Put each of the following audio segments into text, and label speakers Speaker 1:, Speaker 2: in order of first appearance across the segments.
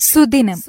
Speaker 1: സുദിനം.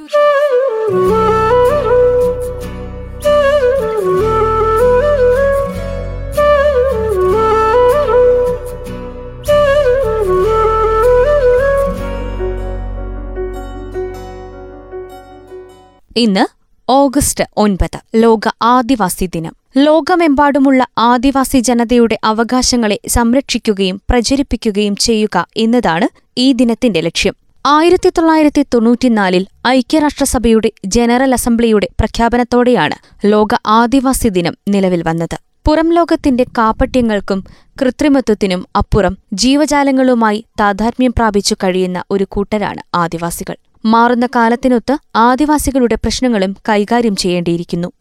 Speaker 2: ഇന്ന് ഓഗസ്റ്റ് ഒൻപത് ലോക ആദിവാസി ദിനം. ലോകമെമ്പാടുമുള്ള ആദിവാസി ജനതയുടെ അവകാശങ്ങളെ സംരക്ഷിക്കുകയും പ്രചരിപ്പിക്കുകയും ചെയ്യുക എന്നതാണ് ഈ ദിനത്തിന്റെ ലക്ഷ്യം. ആയിരത്തി തൊള്ളായിരത്തി തൊണ്ണൂറ്റിനാലിൽ ഐക്യരാഷ്ട്രസഭയുടെ ജനറൽ അസംബ്ലിയുടെ പ്രഖ്യാപനത്തോടെയാണ് ലോക ആദിവാസി ദിനം നിലവിൽ വന്നത്. പുറം ലോകത്തിന്റെ കാപട്യങ്ങൾക്കും കൃത്രിമത്വത്തിനും അപ്പുറം ജീവജാലങ്ങളുമായി താതാത്മ്യം പ്രാപിച്ചു കഴിയുന്ന ഒരു കൂട്ടരാണ് ആദിവാസികൾ. മാറുന്ന കാലത്തിനൊത്ത് ആദിവാസികളുടെ പ്രശ്നങ്ങളും കൈകാര്യം ചെയ്യേണ്ടിയിരിക്കുന്നു.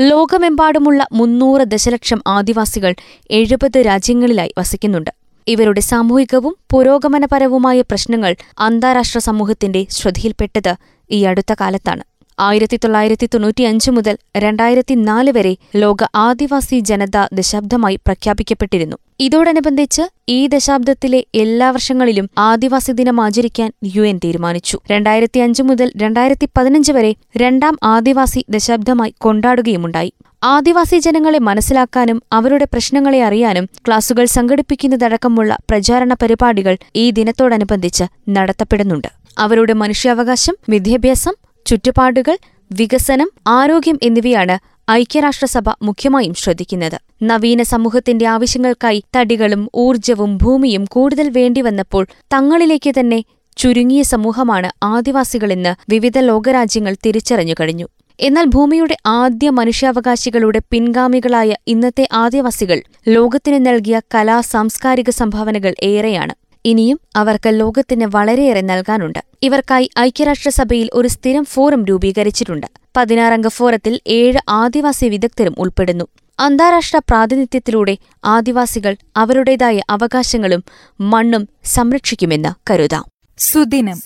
Speaker 2: ലോകമെമ്പാടുമുള്ള മുന്നൂറ് ദശലക്ഷം ആദിവാസികൾ എഴുപത് രാജ്യങ്ങളിലായി വസിക്കുന്നുണ്ട്. ഇവരുടെ സാമൂഹികവും പുരോഗമനപരവുമായ പ്രശ്നങ്ങൾ അന്താരാഷ്ട്ര സമൂഹത്തിന്റെ ശ്രദ്ധയിൽപ്പെട്ടത് ഈ അടുത്ത കാലത്താണ്. ആയിരത്തി തൊള്ളായിരത്തി തൊണ്ണൂറ്റിയഞ്ച് മുതൽ രണ്ടായിരത്തി നാല് വരെ ലോക ആദിവാസി ജനത ദശാബ്ദമായി പ്രഖ്യാപിക്കപ്പെട്ടിരുന്നു. ഇതോടനുബന്ധിച്ച് ഈ ദശാബ്ദത്തിലെ എല്ലാ വർഷങ്ങളിലും ആദിവാസി ദിനം ആചരിക്കാൻ യു എൻ തീരുമാനിച്ചു. രണ്ടായിരത്തി അഞ്ച് മുതൽ രണ്ടായിരത്തി പതിനഞ്ച് വരെ രണ്ടാം ആദിവാസി ദശാബ്ദമായി കൊണ്ടാടുകയുമുണ്ടായി. ആദിവാസി ജനങ്ങളെ മനസ്സിലാക്കാനും അവരുടെ പ്രശ്നങ്ങളെ അറിയാനും ക്ലാസുകൾ സംഘടിപ്പിക്കുന്നതടക്കമുള്ള പ്രചാരണ പരിപാടികൾ ഈ ദിനത്തോടനുബന്ധിച്ച് നടത്തപ്പെടുന്നുണ്ട്. അവരുടെ മനുഷ്യാവകാശം വിദ്യാഭ്യാസം ചുറ്റുപാടുകൾ വികസനം ആരോഗ്യം എന്നിവയാണ് ഐക്യരാഷ്ട്രസഭ മുഖ്യമായും ശ്രദ്ധിക്കുന്നത്. നവീന സമൂഹത്തിന്റെ ആവശ്യങ്ങൾക്കായി തടികളും ഊർജവും ഭൂമിയും കൂടുതൽ വേണ്ടിവന്നപ്പോൾ തങ്ങളിലേക്ക് തന്നെ ചുരുങ്ങിയ സമൂഹമാണ് ആദിവാസികളെന്ന് വിവിധ ലോകരാജ്യങ്ങൾ തിരിച്ചറിഞ്ഞു കഴിഞ്ഞു. എന്നാൽ ഭൂമിയുടെ ആദ്യ മനുഷ്യാവകാശികളുടെ പിൻഗാമികളായ ഇന്നത്തെ ആദിവാസികൾ ലോകത്തിന് നൽകിയ കലാ സാംസ്കാരിക സംഭാവനകൾ ഏറെയാണ്. ഇനിയും അവർക്ക് ലോകത്തിന് വളരെയേറെ നൽകാനുണ്ട്. ഇവർക്കായി ഐക്യരാഷ്ട്രസഭയിൽ ഒരു സ്ഥിരം ഫോറം രൂപീകരിച്ചിട്ടുണ്ട്. പതിനാറംഗ ഫോറത്തിൽ ഏഴ് ആദിവാസി വിദഗ്ധരും ഉൾപ്പെടുന്നു. അന്താരാഷ്ട്ര പ്രാതിനിധ്യത്തിലൂടെ ആദിവാസികൾ അവരുടേതായ അവകാശങ്ങളും മണ്ണും സംരക്ഷിക്കുമെന്ന് കരുതാം.
Speaker 1: സുദിനം.